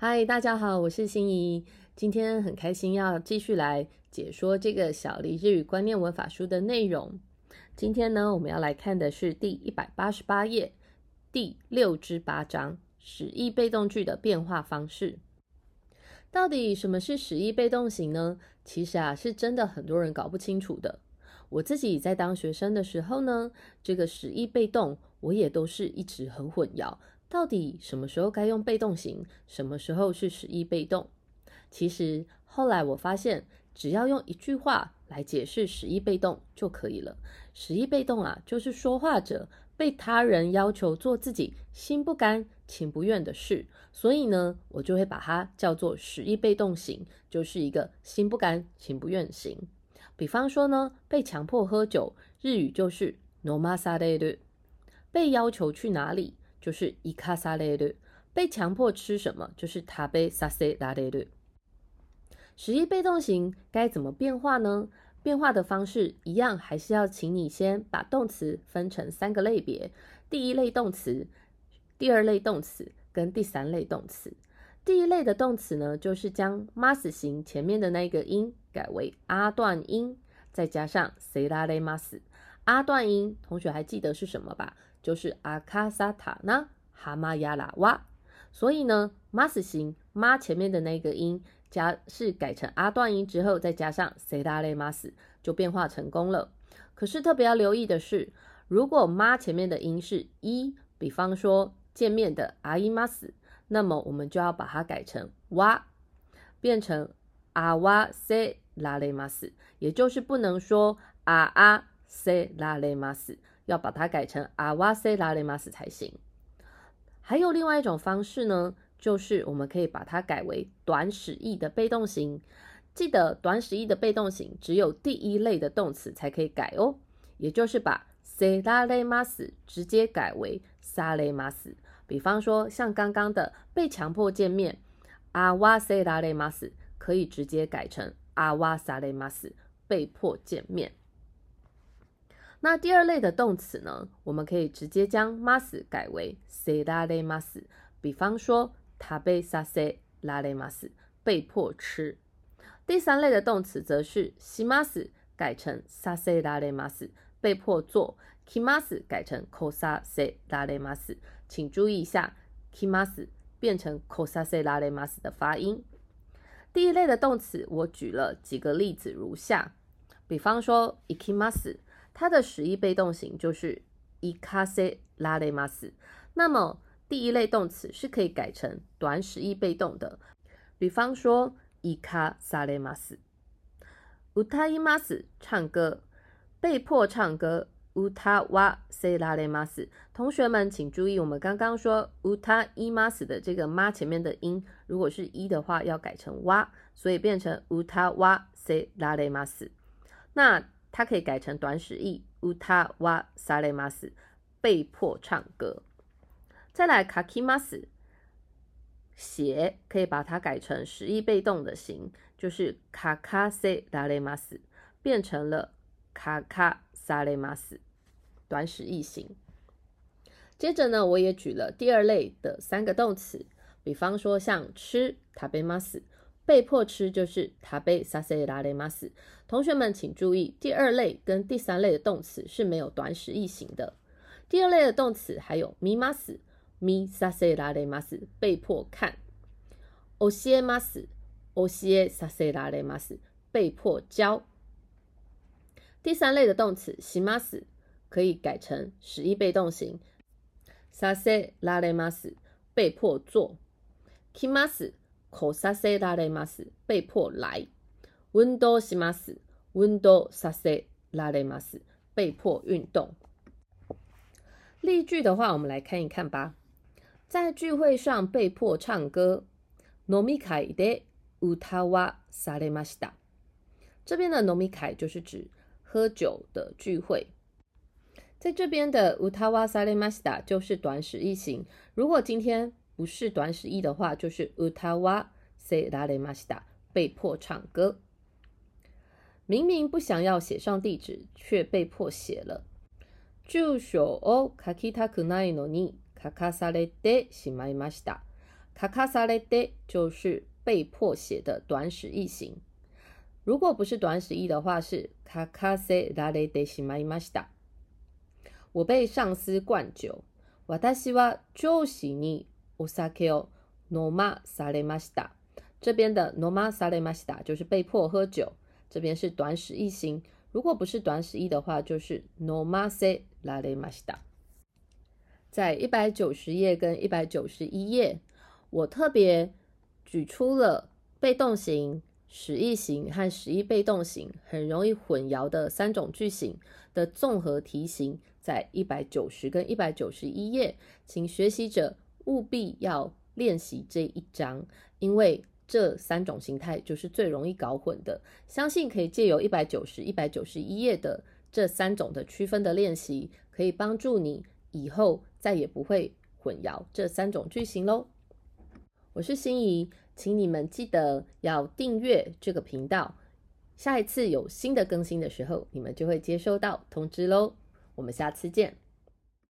嗨，大家好，我是心怡。今天很开心要继续来解说这个小黎日语观念文法书的内容。今天呢，我们要来看的是第一百八十八页第六至八章使役被动句的变化方式。到底什么是使役被动型呢？其实啊，是真的很多人搞不清楚的。我自己在当学生的时候呢，这个使役被动我也都是一直很混淆。到底什么时候该用被动型，什么时候是使役被动？其实后来我发现，只要用一句话来解释使役被动就可以了。使役被动啊，就是说话者被他人要求做自己心不甘情不愿的事，所以呢，我就会把它叫做使役被动型，就是一个心不甘情不愿型。比方说呢，被强迫喝酒，日语就是 no m a s a d 被要求去哪里？就是伊卡萨雷鲁被强迫吃什么，就是塔贝萨塞拉雷鲁。十一被动型该怎么变化呢？变化的方式一样，还是要请你先把动词分成三个类别：第一类动词、第二类动词跟第三类动词。第一类的动词呢，就是将 mas 型前面的那个音改为阿段音，再加上塞拉雷 mas。阿段音，同学还记得是什么吧？就是阿卡萨塔那哈玛亚拉哇，所以呢，mas 型妈前面的那个音加是改成阿段音之后，再加上 se da le mas 就变化成功了。可是特别要留意的是，如果妈前面的音是一，比方说见面的阿伊 mas，那么我们就要把它改成哇，变成阿哇 se la le mas，也就是不能说啊啊 se la le mas。要把它改成阿瓦塞拉雷马斯才行。还有另外一种方式呢，就是我们可以把它改为短使役的被动型。记得短使役的被动型只有第一类的动词才可以改哦，也就是把塞拉雷马斯直接改为萨雷马斯。比方说，像刚刚的被强迫见面，阿瓦塞拉雷马斯可以直接改成阿瓦萨雷马斯，被迫见面。那第二类的动词呢？我们可以直接将 mas 改为 se la le mas。比方说，他被 sa se la le mas，被迫吃。第三类的动词则是 si mas 改成 sa se la le mas，被迫做。ki mas 改成 kosa se la le mas。请注意一下，ki mas 变成 kosa se la le mas 的发音。第一类的动词，我举了几个例子如下。比方说，iki mas。它的使役被动型就是伊卡塞拉雷马斯，那么第一类动词是可以改成短使役被动的，比方说伊卡萨雷马斯。乌塔伊马斯唱歌，被迫唱歌。乌塔哇塞拉雷马斯，同学们请注意，我们刚刚说乌塔伊马斯的这个妈前面的音，如果是一的话，要改成哇，所以变成乌塔哇塞拉雷马斯。那它可以改成短使役，uta wa salemas，被迫唱歌。再来，kakimas，写可以把它改成使役被动的型，就是 kakase dalemas，变成了 kaka salemas，短使役型。接着呢，我也举了第二类的三个动词，比方说像吃，tabemas。被迫吃就是他被萨塞拉雷马斯。同学们请注意，第二类跟第三类的动词是没有短使役型的。第二类的动词还有咪马斯、咪萨塞拉雷马斯，被迫看；欧西马斯、欧西萨塞拉雷马斯，被迫教。第三类的动词西马斯可以改成使役被动型，萨塞拉雷马斯，被迫做。k 马斯。可萨塞拉雷马斯被迫来，温多西马斯温多萨塞拉雷马斯被迫运动。例句的话，我们来看一看吧。在聚会上被迫唱歌。ノミカイで歌わされました。这边的ノミカイ就是指喝酒的聚会。在这边的歌わされました就是短使役型。如果今天 不是短使役的话，就是 utawa se la le masita，被迫唱歌。明明不想要写上地址，却被迫写了。住所を書きたくないのに書かされてしまいました。 卡卡萨雷德就是被迫写的短使役型。如果不是短使役的话，是卡卡塞拉雷德西玛伊玛西达。我被上司灌酒。私は上司に お酒を飲まされました。这边的飲まされました就是被迫喝酒。这边是短使役型。如果不是短使役的话，就是飲ませられました。在一百九十页跟一百九十一页，我特别举出了被动型、使役型和使役被动型很容易混淆的三种句型的综合题型。在一百九十跟一百九十一页，请学习者 务必要练习这一章，因为这三种形态就是最容易搞混的。相信可以借由一百九十、一百九十一页的这三种的区分的练习，可以帮助你以后再也不会混淆这三种句型喽。我是心怡，请你们记得要订阅这个频道，下一次有新的更新的时候，你们就会接收到通知喽。我们下次见。